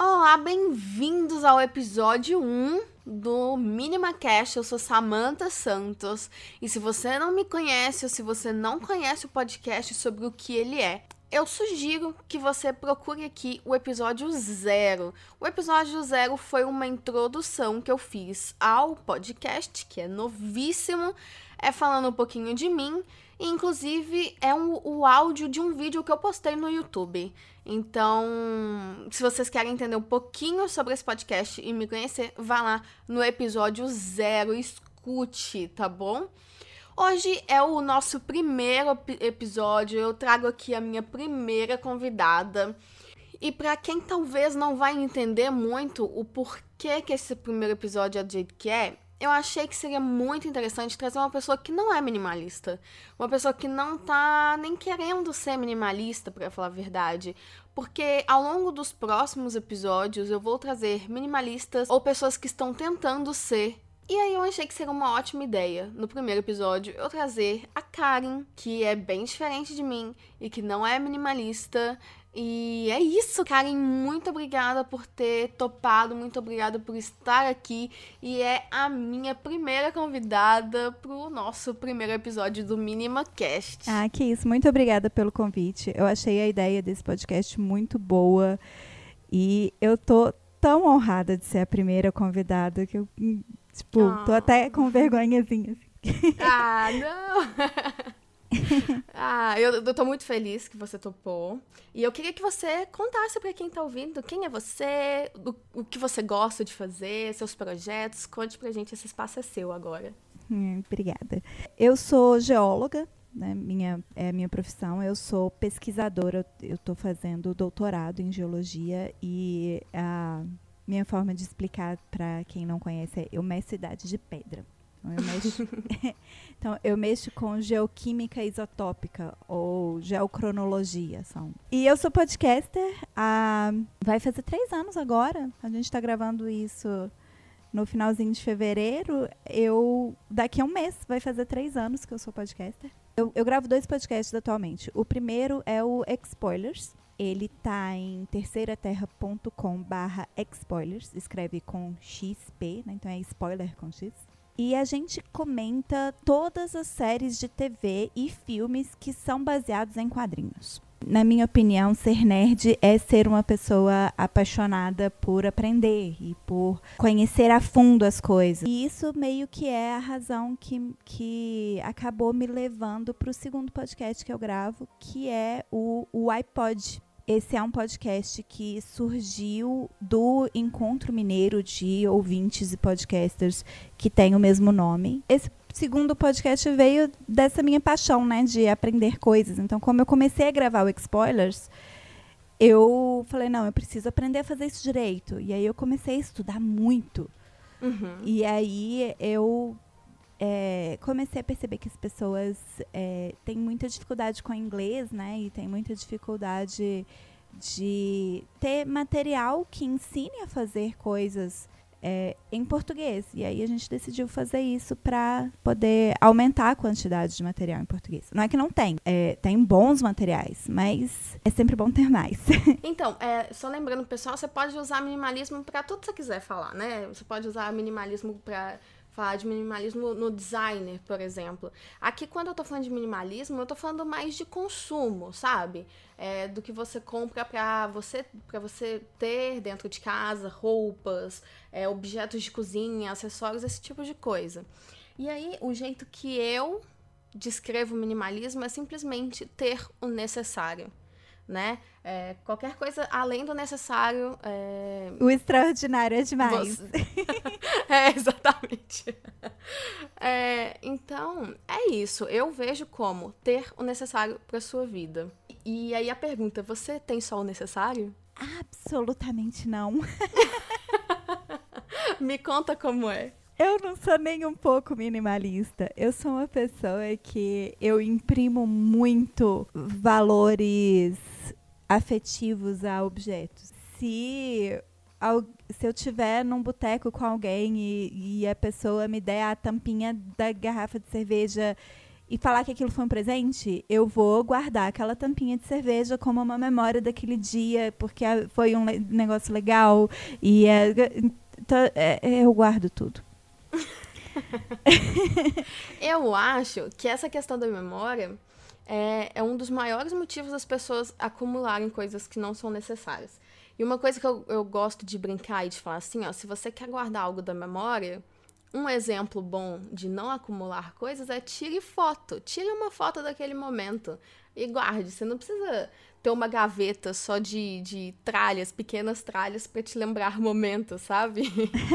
Olá, bem-vindos ao episódio 1 do Minima Cash. Eu sou Samantha Santos. E se você não me conhece ou se você não conhece o podcast sobre o que ele é, eu sugiro que você procure aqui o episódio zero. O episódio zero foi uma introdução que eu fiz ao podcast, que é novíssimo, é falando um pouquinho de mim e, inclusive, é um, o áudio de um vídeo que eu postei no YouTube. Então, se vocês querem entender um pouquinho sobre esse podcast e me conhecer, vá lá no episódio zero, escute, tá bom? Hoje é o nosso primeiro episódio. Eu trago aqui a minha primeira convidada. E para quem talvez não vai entender muito o porquê que esse primeiro episódio é do jeito que é, eu achei que seria muito interessante trazer uma pessoa que não é minimalista. Uma pessoa que não tá nem querendo ser minimalista, para falar a verdade. Porque ao longo dos próximos episódios eu vou trazer minimalistas ou pessoas que estão tentando ser. E aí eu achei que seria uma ótima ideia, no primeiro episódio, eu trazer a Karen, que é bem diferente de mim e que não é minimalista e é isso, Karen. Muito obrigada por ter topado, muito obrigada por estar aqui. E é a minha primeira convidada pro nosso primeiro episódio do Minima Cast. Ah, que isso. Muito obrigada pelo convite. Eu achei a ideia desse podcast muito boa. E eu tô tão honrada de ser a primeira convidada que eu, tipo, oh. tô até com vergonhazinha. Assim. Ah, não! ah, eu, eu tô muito feliz que você topou. E eu queria que você contasse para quem tá ouvindo quem é você, o, o que você gosta de fazer, seus projetos. Conte pra gente, esse espaço é seu agora. Hum, obrigada. Eu sou geóloga, né, minha, é a minha profissão. Eu sou pesquisadora, eu estou fazendo doutorado em geologia e a minha forma de explicar para quem não conhece é eu meço idade de pedra. Então eu, mexo, então, eu mexo com geoquímica isotópica ou geocronologia. São. E eu sou podcaster. há vai fazer três anos agora. A gente está gravando isso no finalzinho de fevereiro. Eu daqui a um mês vai fazer três anos que eu sou podcaster. Eu, eu gravo dois podcasts atualmente. O primeiro é o Expoilers. Ele tá em terceiraterra.com barra Expoilers. Escreve com XP, né? Então é spoiler com X. E a gente comenta todas as séries de TV e filmes que são baseados em quadrinhos. Na minha opinião, ser nerd é ser uma pessoa apaixonada por aprender e por conhecer a fundo as coisas. E isso meio que é a razão que, que acabou me levando para o segundo podcast que eu gravo, que é o, o iPod esse é um podcast que surgiu do Encontro Mineiro de ouvintes e podcasters que tem o mesmo nome. Esse segundo podcast veio dessa minha paixão, né, de aprender coisas. Então, como eu comecei a gravar o Spoilers, eu falei, não, eu preciso aprender a fazer isso direito. E aí eu comecei a estudar muito. Uhum. E aí eu é, comecei a perceber que as pessoas é, têm muita dificuldade com o inglês, né? E tem muita dificuldade de ter material que ensine a fazer coisas é, em português. E aí a gente decidiu fazer isso para poder aumentar a quantidade de material em português. Não é que não tem, é, tem bons materiais, mas é sempre bom ter mais. então, é, só lembrando, pessoal, você pode usar minimalismo para tudo que você quiser falar, né? Você pode usar minimalismo para falar de minimalismo no designer, por exemplo. Aqui, quando eu tô falando de minimalismo, eu tô falando mais de consumo, sabe? É, do que você compra para você, pra você ter dentro de casa, roupas, é, objetos de cozinha, acessórios, esse tipo de coisa. E aí, o jeito que eu descrevo minimalismo é simplesmente ter o necessário né? É, qualquer coisa além do necessário. É... O extraordinário é demais. Você... é, exatamente. É, então, é isso. Eu vejo como ter o necessário para sua vida. E aí a pergunta: você tem só o necessário? Absolutamente não. Me conta como é. Eu não sou nem um pouco minimalista. Eu sou uma pessoa que eu imprimo muito valores afetivos a objetos. Se, se eu tiver num boteco com alguém e, e, a pessoa me der a tampinha da garrafa de cerveja e falar que aquilo foi um presente, eu vou guardar aquela tampinha de cerveja como uma memória daquele dia, porque foi um negócio legal. E é, então, é, é, eu guardo tudo. eu acho que essa questão da memória é, é um dos maiores motivos das pessoas acumularem coisas que não são necessárias. E uma coisa que eu, eu gosto de brincar e de falar assim, ó, se você quer guardar algo da memória, um exemplo bom de não acumular coisas é tire foto. Tire uma foto daquele momento e guarde. Você não precisa ter uma gaveta só de, de tralhas, pequenas tralhas, para te lembrar momentos, sabe?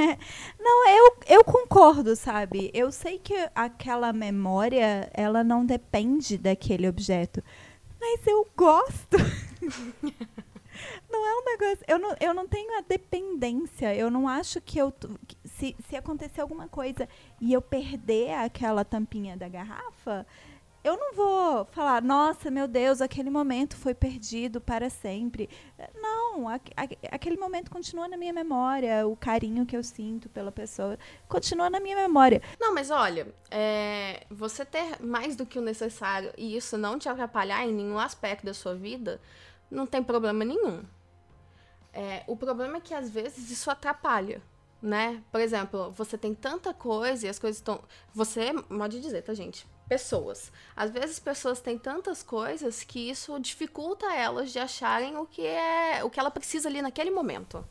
não, eu, eu concordo, sabe? Eu sei que aquela memória, ela não depende daquele objeto. Mas eu gosto. não é um negócio. Eu não, eu não tenho a dependência. Eu não acho que eu. Se, se acontecer alguma coisa e eu perder aquela tampinha da garrafa, eu não vou falar, nossa, meu Deus, aquele momento foi perdido para sempre. Não, a, a, aquele momento continua na minha memória, o carinho que eu sinto pela pessoa continua na minha memória. Não, mas olha, é, você ter mais do que o necessário e isso não te atrapalhar em nenhum aspecto da sua vida, não tem problema nenhum. É, o problema é que às vezes isso atrapalha, né? Por exemplo, você tem tanta coisa e as coisas estão. Você pode dizer, tá, gente? Pessoas. Às vezes pessoas têm tantas coisas que isso dificulta elas de acharem o que é o que ela precisa ali naquele momento,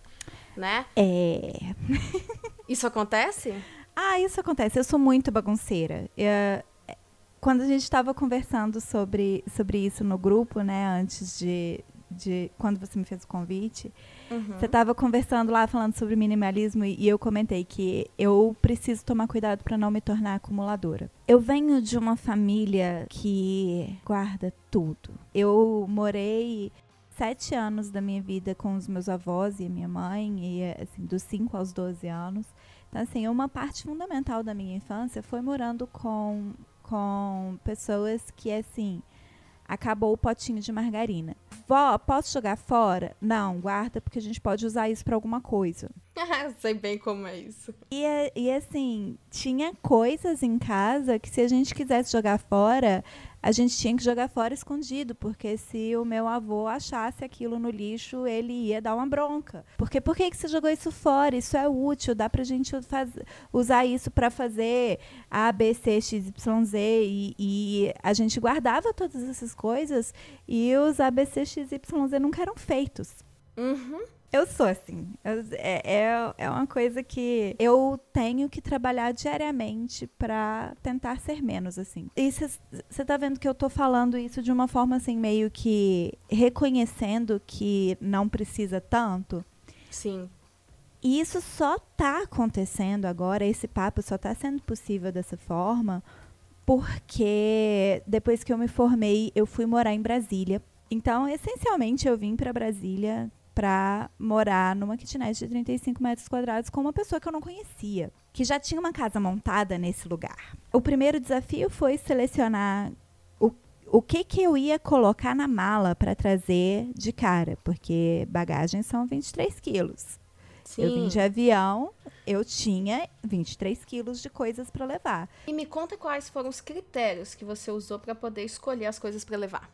né? É. isso acontece? Ah, isso acontece. Eu sou muito bagunceira. Eu, quando a gente estava conversando sobre, sobre isso no grupo, né, antes de, de quando você me fez o convite, uhum. você estava conversando lá falando sobre minimalismo e, e, eu comentei que eu preciso tomar cuidado para não me tornar acumuladora. Eu venho de uma família que guarda tudo. Eu morei sete anos da minha vida com os meus avós e a minha mãe, e assim, dos 5 aos 12 anos. Então, assim, uma parte fundamental da minha infância foi morando com, com pessoas que, assim, acabou o potinho de margarina. Vó, posso jogar fora? Não, guarda, porque a gente pode usar isso para alguma coisa. Sei bem como é isso. E, e assim, tinha coisas em casa que se a gente quisesse jogar fora, a gente tinha que jogar fora escondido, porque se o meu avô achasse aquilo no lixo, ele ia dar uma bronca. Porque por que, que você jogou isso fora? Isso é útil, dá pra gente faz, usar isso para fazer A, B, C, X, Y, Z. E, e, a gente guardava todas essas coisas e os A, B, C, X, Y, Z nunca eram feitos. Uhum. Eu sou assim. Eu, é, é, é uma coisa que eu tenho que trabalhar diariamente para tentar ser menos assim. E você tá vendo que eu tô falando isso de uma forma assim, meio que reconhecendo que não precisa tanto? Sim. E isso só tá acontecendo agora, esse papo só tá sendo possível dessa forma, porque depois que eu me formei, eu fui morar em Brasília. Então, essencialmente, eu vim para Brasília para morar numa kitnet de 35 metros quadrados com uma pessoa que eu não conhecia, que já tinha uma casa montada nesse lugar. O primeiro desafio foi selecionar o, o que, que eu ia colocar na mala para trazer de cara, porque bagagens são 23 quilos. Sim. Eu vim de avião, eu tinha 23 quilos de coisas para levar. E me conta quais foram os critérios que você usou para poder escolher as coisas para levar.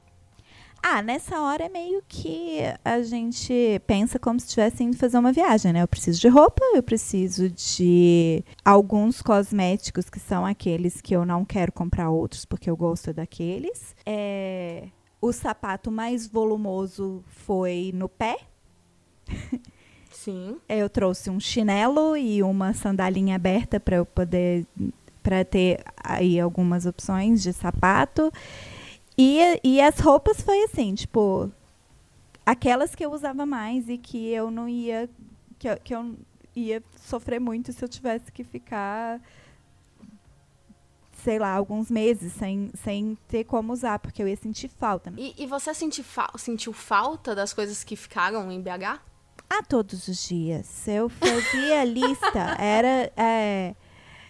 Ah, nessa hora é meio que a gente pensa como se estivesse indo fazer uma viagem, né? Eu preciso de roupa, eu preciso de alguns cosméticos que são aqueles que eu não quero comprar outros porque eu gosto daqueles. É, o sapato mais volumoso foi no pé. Sim. Eu trouxe um chinelo e uma sandalinha aberta para eu poder para ter aí algumas opções de sapato. E, e as roupas foi assim, tipo, aquelas que eu usava mais e que eu não ia. Que eu, que eu ia sofrer muito se eu tivesse que ficar sei lá, alguns meses sem, sem ter como usar, porque eu ia sentir falta. E, e você senti fa sentiu falta das coisas que ficaram em BH? Ah, todos os dias. Eu fazia lista. Era. É...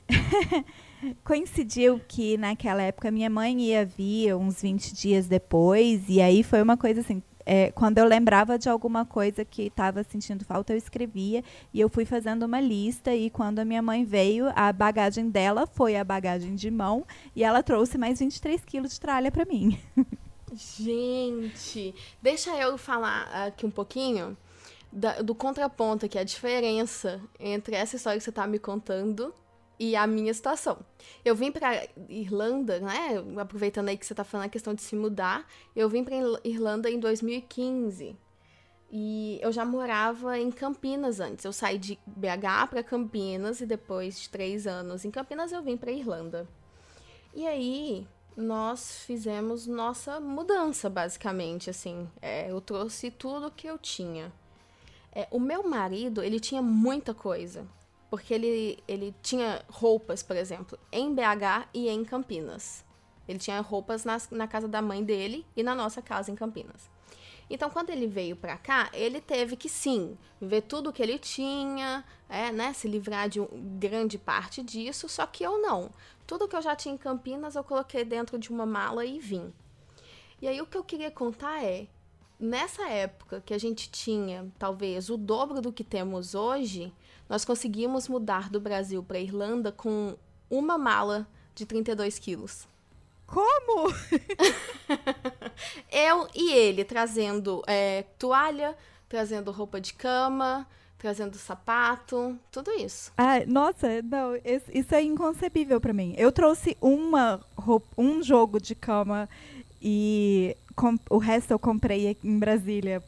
coincidiu que naquela época minha mãe ia vir uns 20 dias depois, e aí foi uma coisa assim. é, quando eu lembrava de alguma coisa que estava sentindo falta, eu escrevia e eu fui fazendo uma lista. E quando a minha mãe veio, a bagagem dela foi a bagagem de mão e ela trouxe mais 23 quilos de tralha para mim. Gente, deixa eu falar aqui um pouquinho da, do contraponto, que é a diferença entre essa história que você está me contando e a minha situação. Eu vim para Irlanda, né? Aproveitando aí que você tá falando a questão de se mudar, eu vim para Irlanda em 2015. E eu já morava em Campinas antes. Eu saí de BH para Campinas e depois de três anos em Campinas eu vim para Irlanda. E aí nós fizemos nossa mudança, basicamente, assim. É, eu trouxe tudo que eu tinha. É, o meu marido, ele tinha muita coisa. Porque ele, ele tinha roupas, por exemplo, em BH e em Campinas. Ele tinha roupas nas, na casa da mãe dele e na nossa casa em Campinas. Então, quando ele veio para cá, ele teve que sim ver tudo que ele tinha, é, né, se livrar de grande parte disso. Só que eu não. Tudo que eu já tinha em Campinas, eu coloquei dentro de uma mala e vim. E aí o que eu queria contar é, nessa época que a gente tinha talvez o dobro do que temos hoje, nós conseguimos mudar do Brasil para Irlanda com uma mala de 32 quilos. Como? Eu e ele trazendo é, toalha, trazendo roupa de cama, trazendo sapato, tudo isso. Ah, nossa, não, isso é inconcebível para mim. Eu trouxe uma roupa, um jogo de cama e o resto eu comprei em Brasília.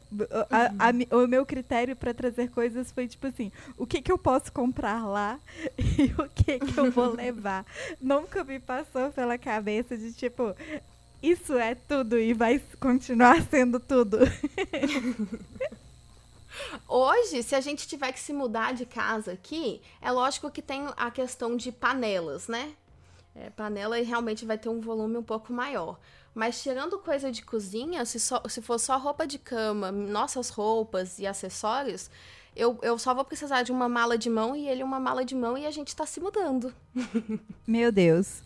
A, a, o meu critério para trazer coisas foi tipo assim: o que, que eu posso comprar lá e o que, que eu vou levar. Nunca me passou pela cabeça de tipo. Isso é tudo e vai continuar sendo tudo. Hoje, se a gente tiver que se mudar de casa aqui, é lógico que tem a questão de panelas, né? É, panela realmente vai ter um volume um pouco maior. Mas tirando coisa de cozinha, se, só, se for só roupa de cama, nossas roupas e acessórios, eu, eu só vou precisar de uma mala de mão e ele uma mala de mão e a gente tá se mudando. Meu Deus.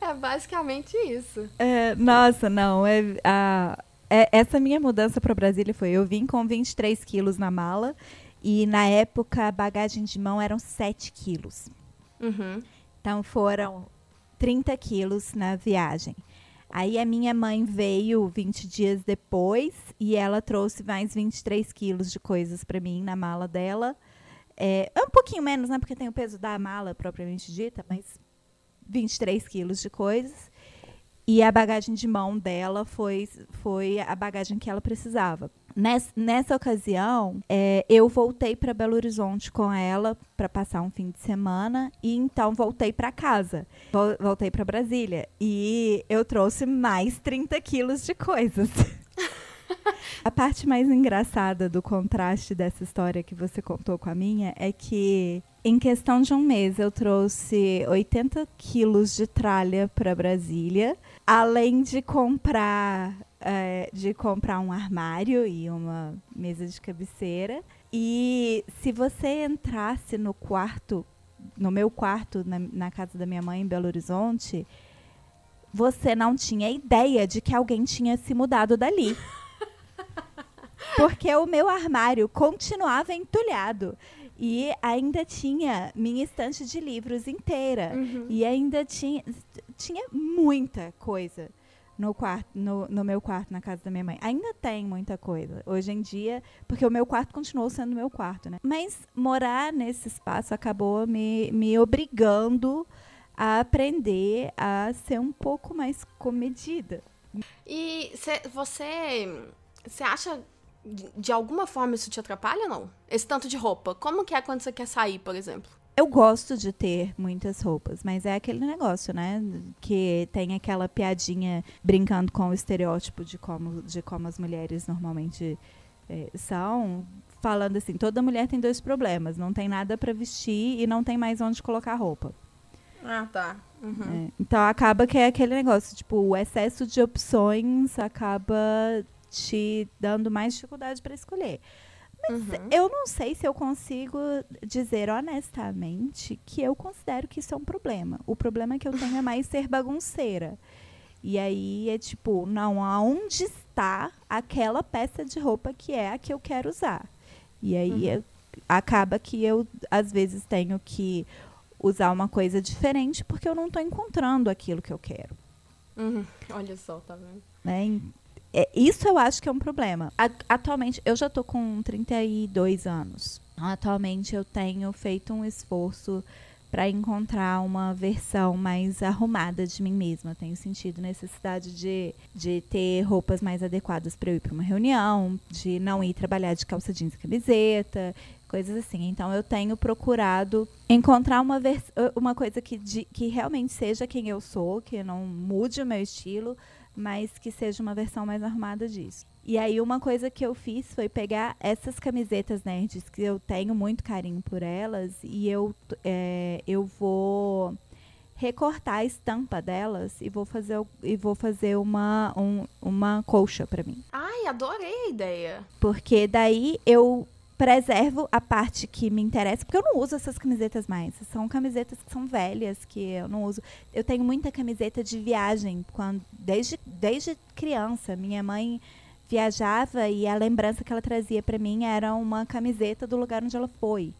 É basicamente isso. É, nossa, não. É, a, é, essa minha mudança para Brasília foi: eu vim com 23 quilos na mala e na época a bagagem de mão eram 7 quilos. Uhum. Então foram 30 quilos na viagem. Aí a minha mãe veio 20 dias depois e ela trouxe mais 23 quilos de coisas para mim na mala dela. É, um pouquinho menos, né? Porque tem o peso da mala propriamente dita, mas 23 quilos de coisas. E a bagagem de mão dela foi, foi a bagagem que ela precisava. Nessa, nessa ocasião, é, eu voltei para Belo Horizonte com ela para passar um fim de semana e então voltei para casa. Voltei para Brasília e eu trouxe mais 30 quilos de coisas. a parte mais engraçada do contraste dessa história que você contou com a minha é que em questão de um mês eu trouxe 80 quilos de tralha para Brasília além de comprar é, de comprar um armário e uma mesa de cabeceira. E se você entrasse no quarto, no meu quarto, na, na casa da minha mãe em Belo Horizonte, você não tinha ideia de que alguém tinha se mudado dali. Porque o meu armário continuava entulhado. E ainda tinha minha estante de livros inteira. Uhum. E ainda tinha, tinha muita coisa no quarto, no, no, meu quarto, na casa da minha mãe. Ainda tem muita coisa. Hoje em dia, porque o meu quarto continuou sendo meu quarto, né? Mas morar nesse espaço acabou me, me obrigando a aprender a ser um pouco mais comedida. E cê, você, você acha de alguma forma isso te atrapalha ou não? Esse tanto de roupa. Como que é quando você quer sair, por exemplo? Eu gosto de ter muitas roupas, mas é aquele negócio, né? Que tem aquela piadinha brincando com o estereótipo de como, de como as mulheres normalmente é, são, falando assim: toda mulher tem dois problemas, não tem nada para vestir e não tem mais onde colocar roupa. Ah, tá. Uhum. É, então acaba que é aquele negócio, tipo, o excesso de opções acaba te dando mais dificuldade para escolher. Mas uhum. eu não sei se eu consigo dizer honestamente que eu considero que isso é um problema. O problema que eu tenho é mais ser bagunceira. E aí é tipo, não, aonde está aquela peça de roupa que é a que eu quero usar? E aí uhum. eu, acaba que eu, às vezes, tenho que usar uma coisa diferente porque eu não estou encontrando aquilo que eu quero. Uhum. Olha só, tá vendo? Né? É, isso eu acho que é um problema. A, atualmente, eu já estou com 32 anos. Atualmente, eu tenho feito um esforço para encontrar uma versão mais arrumada de mim mesma. Tenho sentido necessidade de, de ter roupas mais adequadas para eu ir para uma reunião, de não ir trabalhar de calça jeans e camiseta, coisas assim. Então eu tenho procurado encontrar uma, uma coisa que, de, que realmente seja quem eu sou, que não mude o meu estilo, mas que seja uma versão mais arrumada disso. E aí uma coisa que eu fiz foi pegar essas camisetas nerds que eu tenho muito carinho por elas e eu é, eu vou recortar a estampa delas e vou fazer e vou fazer uma um, uma colcha para mim. Ai, adorei a ideia. Porque daí eu preservo a parte que me interessa, porque eu não uso essas camisetas mais. São camisetas que são velhas, que eu não uso. Eu tenho muita camiseta de viagem, quando, desde, desde criança. Minha mãe viajava e a lembrança que ela trazia para mim era uma camiseta do lugar onde ela foi.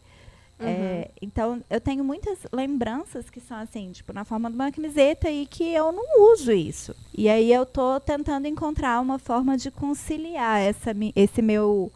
Uhum. É, então, eu tenho muitas lembranças que são assim, tipo, na forma de uma camiseta e que eu não uso isso. E aí eu tô tentando encontrar uma forma de conciliar essa, esse meu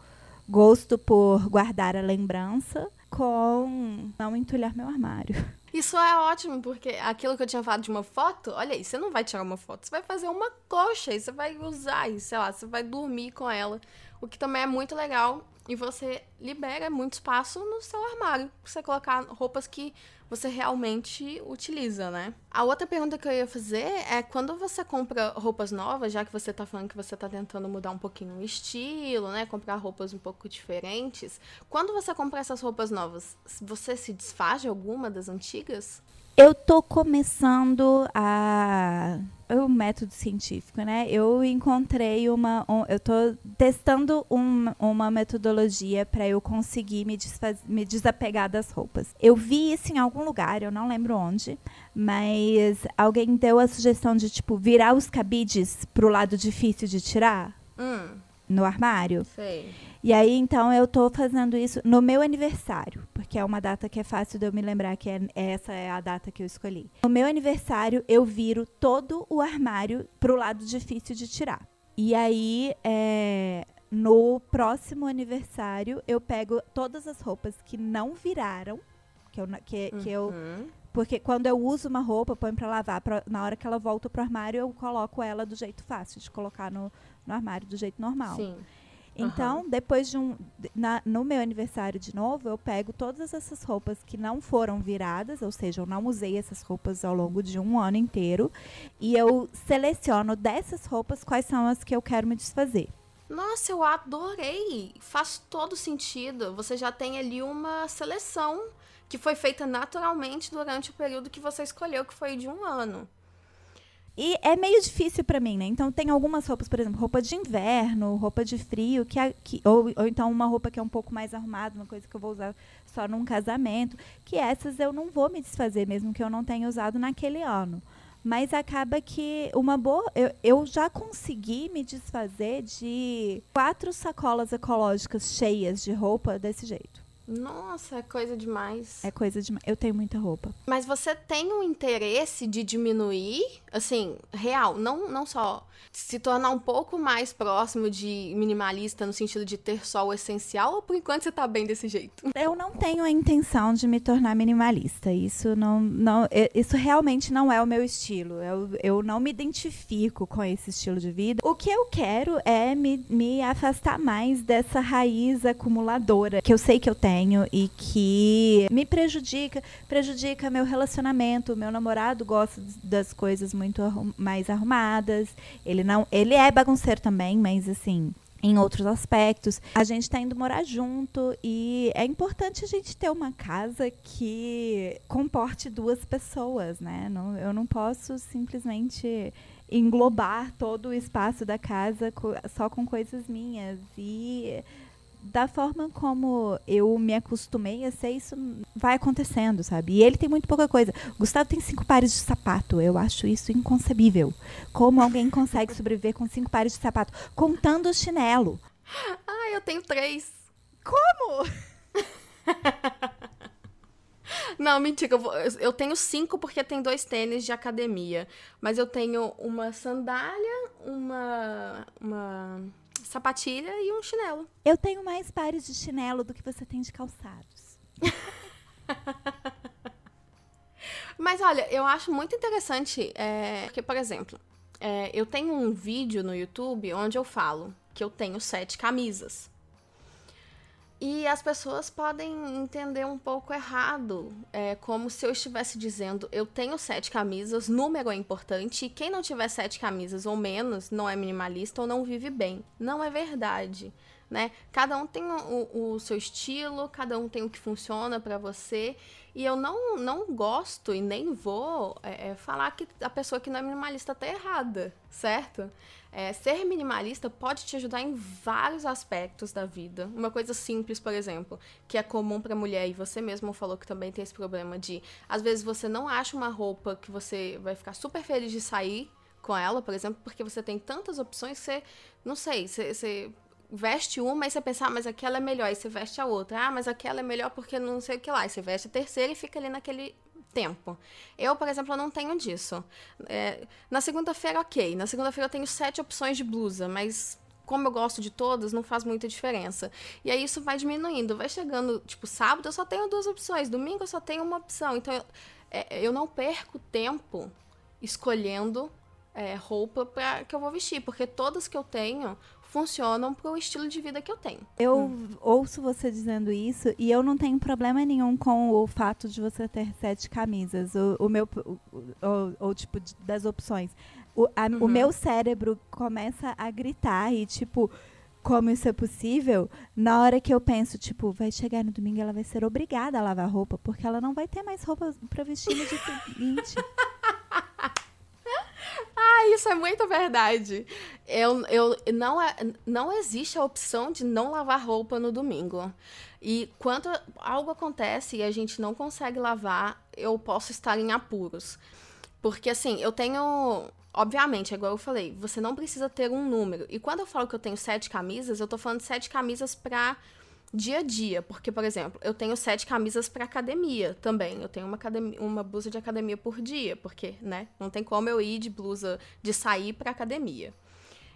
gosto por guardar a lembrança com não entulhar meu armário. Isso é ótimo, porque aquilo que eu tinha falado de uma foto, olha aí, você não vai tirar uma foto, você vai fazer uma coxa e você vai usar e sei lá, você vai dormir com ela. O que também é muito legal e você libera muito espaço no seu armário pra você colocar roupas que você realmente utiliza, né? A outra pergunta que eu ia fazer é quando você compra roupas novas, já que você tá falando que você tá tentando mudar um pouquinho o estilo, né? Comprar roupas um pouco diferentes. Quando você compra essas roupas novas, você se desfaz de alguma das antigas? Eu tô começando a o método científico, né? Eu encontrei uma, um, eu tô testando um, uma metodologia para eu conseguir me, me desapegar das roupas. Eu vi isso em algum lugar, eu não lembro onde, mas alguém deu a sugestão de tipo virar os cabides pro lado difícil de tirar hum. No armário. Sei. E aí, então, eu estou fazendo isso no meu aniversário, porque é uma data que é fácil de eu me lembrar que é, essa é a data que eu escolhi. No meu aniversário, eu viro todo o armário para o lado difícil de tirar. E aí, é, no próximo aniversário, eu pego todas as roupas que não viraram, que eu, que, uhum. que eu uhum. Porque quando eu uso uma roupa, põe para lavar, pra, na hora que ela volta pro armário, eu coloco ela do jeito fácil, de colocar no, no armário do jeito normal. Sim. Então, uhum. depois de um. Na, no meu aniversário de novo, eu pego todas essas roupas que não foram viradas, ou seja, eu não usei essas roupas ao longo de um ano inteiro, e eu seleciono dessas roupas quais são as que eu quero me desfazer. Nossa, eu adorei! Faz todo sentido. Você já tem ali uma seleção que foi feita naturalmente durante o período que você escolheu, que foi de um ano. E é meio difícil para mim, né? Então tem algumas roupas, por exemplo, roupa de inverno, roupa de frio, que, que ou, ou então uma roupa que é um pouco mais arrumada, uma coisa que eu vou usar só num casamento, que essas eu não vou me desfazer, mesmo que eu não tenha usado naquele ano. Mas acaba que uma boa. Eu, eu já consegui me desfazer de quatro sacolas ecológicas cheias de roupa desse jeito. Nossa, é coisa demais. É coisa demais. Eu tenho muita roupa. Mas você tem um interesse de diminuir, assim, real, não, não só se tornar um pouco mais próximo de minimalista no sentido de ter só o essencial, ou por enquanto você tá bem desse jeito? Eu não tenho a intenção de me tornar minimalista. Isso não, não isso realmente não é o meu estilo. Eu, eu não me identifico com esse estilo de vida. O que eu quero é me, me afastar mais dessa raiz acumuladora que eu sei que eu tenho tenho e que me prejudica, prejudica meu relacionamento. Meu namorado gosta das coisas muito arrum mais arrumadas. Ele não, ele é bagunceiro também, mas assim, em outros aspectos. A gente está indo morar junto e é importante a gente ter uma casa que comporte duas pessoas, né? Não, eu não posso simplesmente englobar todo o espaço da casa só com coisas minhas. E da forma como eu me acostumei a ser, isso vai acontecendo, sabe? E ele tem muito pouca coisa. O Gustavo tem cinco pares de sapato. Eu acho isso inconcebível. Como alguém consegue sobreviver com cinco pares de sapato? Contando o chinelo. Ah, eu tenho três. Como? Não, mentira, eu, vou, eu tenho cinco porque tem dois tênis de academia. Mas eu tenho uma sandália, uma, uma sapatilha e um chinelo. Eu tenho mais pares de chinelo do que você tem de calçados. Mas olha, eu acho muito interessante, é, porque, por exemplo, é, eu tenho um vídeo no YouTube onde eu falo que eu tenho sete camisas. E as pessoas podem entender um pouco errado, é, como se eu estivesse dizendo eu tenho sete camisas, número é importante, e quem não tiver sete camisas ou menos não é minimalista ou não vive bem. Não é verdade. Né? Cada um tem o, o seu estilo, cada um tem o que funciona para você. E eu não, não gosto e nem vou é, é, falar que a pessoa que não é minimalista tá errada, certo? É, ser minimalista pode te ajudar em vários aspectos da vida. Uma coisa simples, por exemplo, que é comum para mulher e você mesmo falou que também tem esse problema de, às vezes você não acha uma roupa que você vai ficar super feliz de sair com ela, por exemplo, porque você tem tantas opções que você, não sei, você, você veste uma e você pensa, ah, mas aquela é melhor, e você veste a outra. Ah, mas aquela é melhor porque não sei o que lá. E você veste a terceira e fica ali naquele tempo. Eu, por exemplo, não tenho disso. É, na segunda-feira, ok. Na segunda-feira eu tenho sete opções de blusa, mas como eu gosto de todas, não faz muita diferença. E aí isso vai diminuindo. Vai chegando, tipo, sábado eu só tenho duas opções, domingo eu só tenho uma opção. Então eu, é, eu não perco tempo escolhendo é, roupa pra, que eu vou vestir, porque todas que eu tenho funcionam pro estilo de vida que eu tenho. Eu hum. ouço você dizendo isso e eu não tenho problema nenhum com o fato de você ter sete camisas. O, o meu. Ou, tipo, das opções. O, a, uhum. o meu cérebro começa a gritar e, tipo como isso é possível, na hora que eu penso, tipo, vai chegar no domingo, ela vai ser obrigada a lavar roupa, porque ela não vai ter mais roupa para vestir no dia seguinte. Ah, isso é muito verdade. Eu, eu, não, é, não existe a opção de não lavar roupa no domingo. E quando algo acontece e a gente não consegue lavar, eu posso estar em apuros. Porque assim, eu tenho. Obviamente, é igual eu falei, você não precisa ter um número. E quando eu falo que eu tenho sete camisas, eu tô falando de sete camisas pra dia a dia, porque, por exemplo, eu tenho sete camisas para academia também. Eu tenho uma, academia, uma blusa de academia por dia, porque, né, não tem como eu ir de blusa de sair para academia.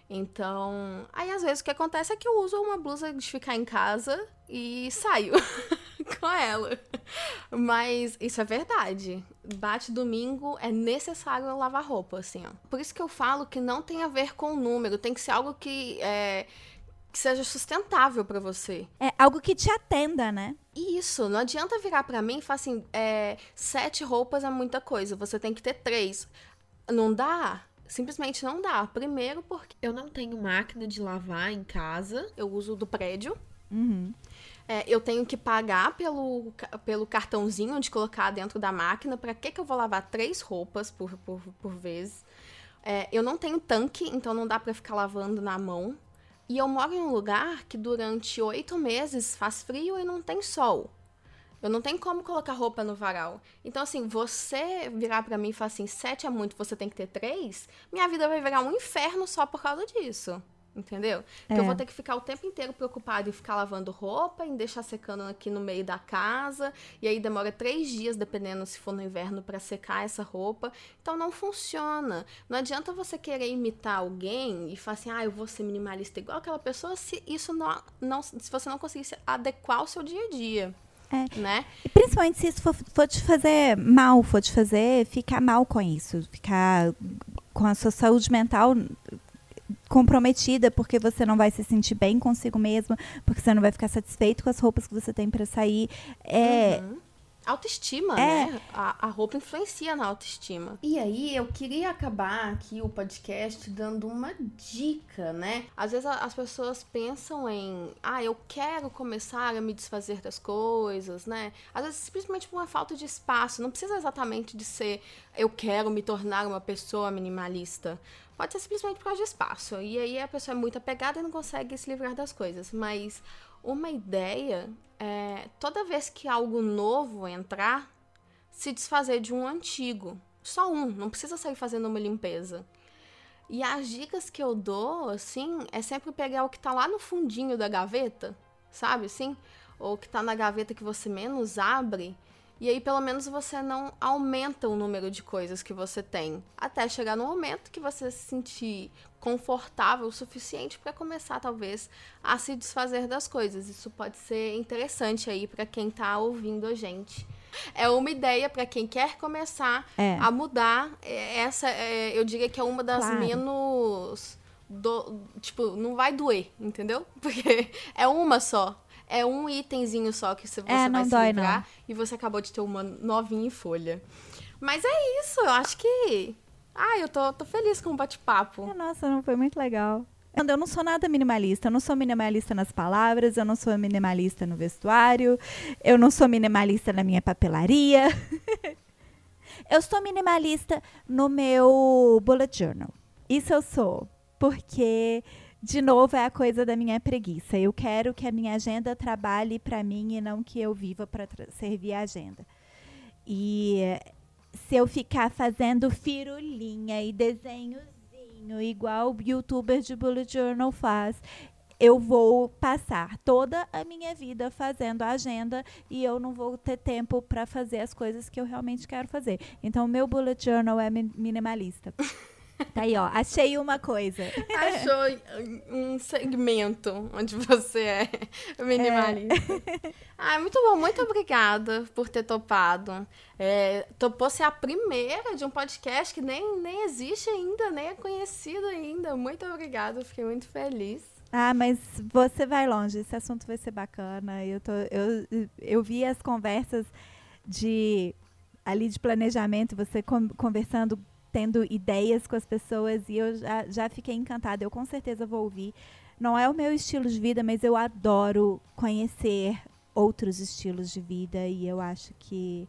Então, aí às vezes o que acontece é que eu uso uma blusa de ficar em casa e saio com ela. Mas isso é verdade. Bate domingo, é necessário lavar roupa, assim, ó. Por isso que eu falo que não tem a ver com o número, tem que ser algo que é, que seja sustentável para você. É algo que te atenda, né? Isso, não adianta virar para mim e falar assim, é, sete roupas é muita coisa, você tem que ter três. Não dá, simplesmente não dá. Primeiro porque eu não tenho máquina de lavar em casa, eu uso do prédio. Uhum. É, eu tenho que pagar pelo, pelo cartãozinho de colocar dentro da máquina. Para que, que eu vou lavar três roupas por, por, por vez? É, eu não tenho tanque, então não dá para ficar lavando na mão. E eu moro em um lugar que durante oito meses faz frio e não tem sol. Eu não tenho como colocar roupa no varal. Então, assim, você virar para mim e falar assim, sete é muito, você tem que ter três, minha vida vai virar um inferno só por causa disso. Entendeu? É. Que eu vou ter que ficar o tempo inteiro preocupado em ficar lavando roupa, em deixar secando aqui no meio da casa. E aí demora três dias, dependendo se for no inverno, para secar essa roupa. Então não funciona. Não adianta você querer imitar alguém e falar assim, ah, eu vou ser minimalista igual aquela pessoa, se isso não, não se você não conseguir adequar ao seu dia a dia. É. Né? E principalmente se isso for, for te fazer mal, for te fazer ficar mal com isso, ficar com a sua saúde mental comprometida porque você não vai se sentir bem consigo mesma, porque você não vai ficar satisfeito com as roupas que você tem para sair. É, uhum. Autoestima, é. né? A, a, roupa influencia na autoestima. E aí, eu queria acabar aqui o podcast dando uma dica, né? Às vezes as pessoas pensam em, ah, eu quero começar a me desfazer das coisas, né? Às vezes simplesmente por uma falta de espaço. Não precisa exatamente de ser, eu quero me tornar uma pessoa minimalista. Pode ser simplesmente por causa de espaço. E aí a pessoa é muito apegada e não consegue se livrar das coisas. Mas uma ideia é toda vez que algo novo entrar, se desfazer de um antigo. Só um, não precisa sair fazendo uma limpeza. E as dicas que eu dou, assim, é sempre pegar o que tá lá no fundinho da gaveta, sabe assim? Ou que tá na gaveta que você menos abre e aí, pelo menos, você não aumenta o número de coisas que você tem. Até chegar no momento que você se sentir confortável o suficiente para começar, talvez, a se desfazer das coisas. Isso pode ser interessante aí para quem tá ouvindo a gente. É uma ideia para quem quer começar é. a mudar. É, essa, é, eu diria que é uma das claro. menos. Do, tipo, não vai doer, entendeu? Porque é uma só é um itemzinho só que você, é, vai se dói, livrar não. e você acabou de ter uma novinha em folha. Mas é isso, eu acho que. Ah, eu tô, tô feliz com o bate-papo. É, nossa, não foi muito legal. Eu não sou nada minimalista. Eu não sou minimalista nas palavras, eu não sou minimalista no vestuário, eu não sou minimalista na minha papelaria. eu sou minimalista no meu bullet journal. Isso eu sou. Porque de novo, é a coisa da minha preguiça. Eu quero que a minha agenda trabalhe para mim e não que eu viva para servir a agenda. E se eu ficar fazendo firulinha e desenhozinho, igual o youtuber de Bullet Journal faz, eu vou passar toda a minha vida fazendo a agenda e eu não vou ter tempo para fazer as coisas que eu realmente quero fazer. Então, o meu bullet journal é minimalista. Tá aí, ó. Achei uma coisa. Achou um segmento onde você é minimalista. É. Ah, muito bom. Muito obrigada por ter topado. É, topou ser a primeira de um podcast que nem, nem existe ainda, nem é conhecido ainda. Muito obrigada. Fiquei muito feliz. Ah, mas você vai longe. Esse assunto vai ser bacana. Eu, tô, eu, eu vi as conversas de ali de planejamento, você conversando tendo ideias com as pessoas e eu já, já fiquei encantada. Eu com certeza vou ouvir. Não é o meu estilo de vida, mas eu adoro conhecer outros estilos de vida e eu acho que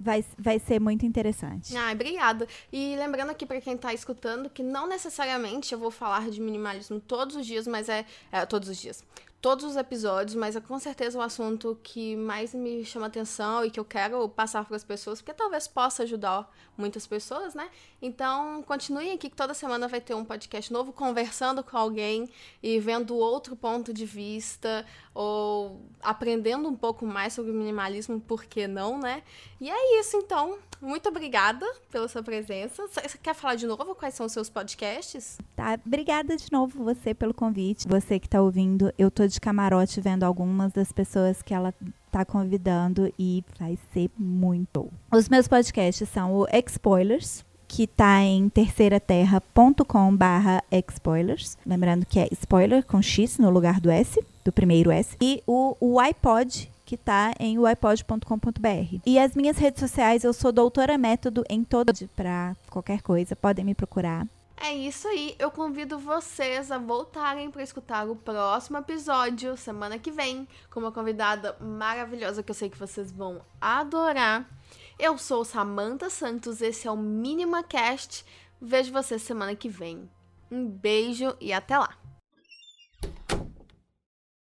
vai, vai ser muito interessante. Ah, obrigada. E lembrando aqui para quem está escutando que não necessariamente eu vou falar de minimalismo todos os dias, mas é, é todos os dias todos os episódios, mas é com certeza o assunto que mais me chama atenção e que eu quero passar para as pessoas, porque talvez possa ajudar muitas pessoas, né? Então, continuem aqui que toda semana vai ter um podcast novo conversando com alguém e vendo outro ponto de vista ou aprendendo um pouco mais sobre minimalismo, por que não, né? E é isso, então. Muito obrigada pela sua presença. Você quer falar de novo quais são os seus podcasts? Tá, obrigada de novo você pelo convite. Você que está ouvindo, eu tô de camarote vendo algumas das pessoas que ela tá convidando e vai ser muito. Os meus podcasts são o Expoilers, que tá em terceiraterra.com barra expoilers. Lembrando que é spoiler com X no lugar do S, do primeiro S. E o, o iPod, que está em uipod.com.br. E as minhas redes sociais, eu sou doutora método em todas para qualquer coisa, podem me procurar. É isso aí, eu convido vocês a voltarem para escutar o próximo episódio, semana que vem, com uma convidada maravilhosa que eu sei que vocês vão adorar. Eu sou Samantha Santos, esse é o Minima Cast. Vejo vocês semana que vem. Um beijo e até lá!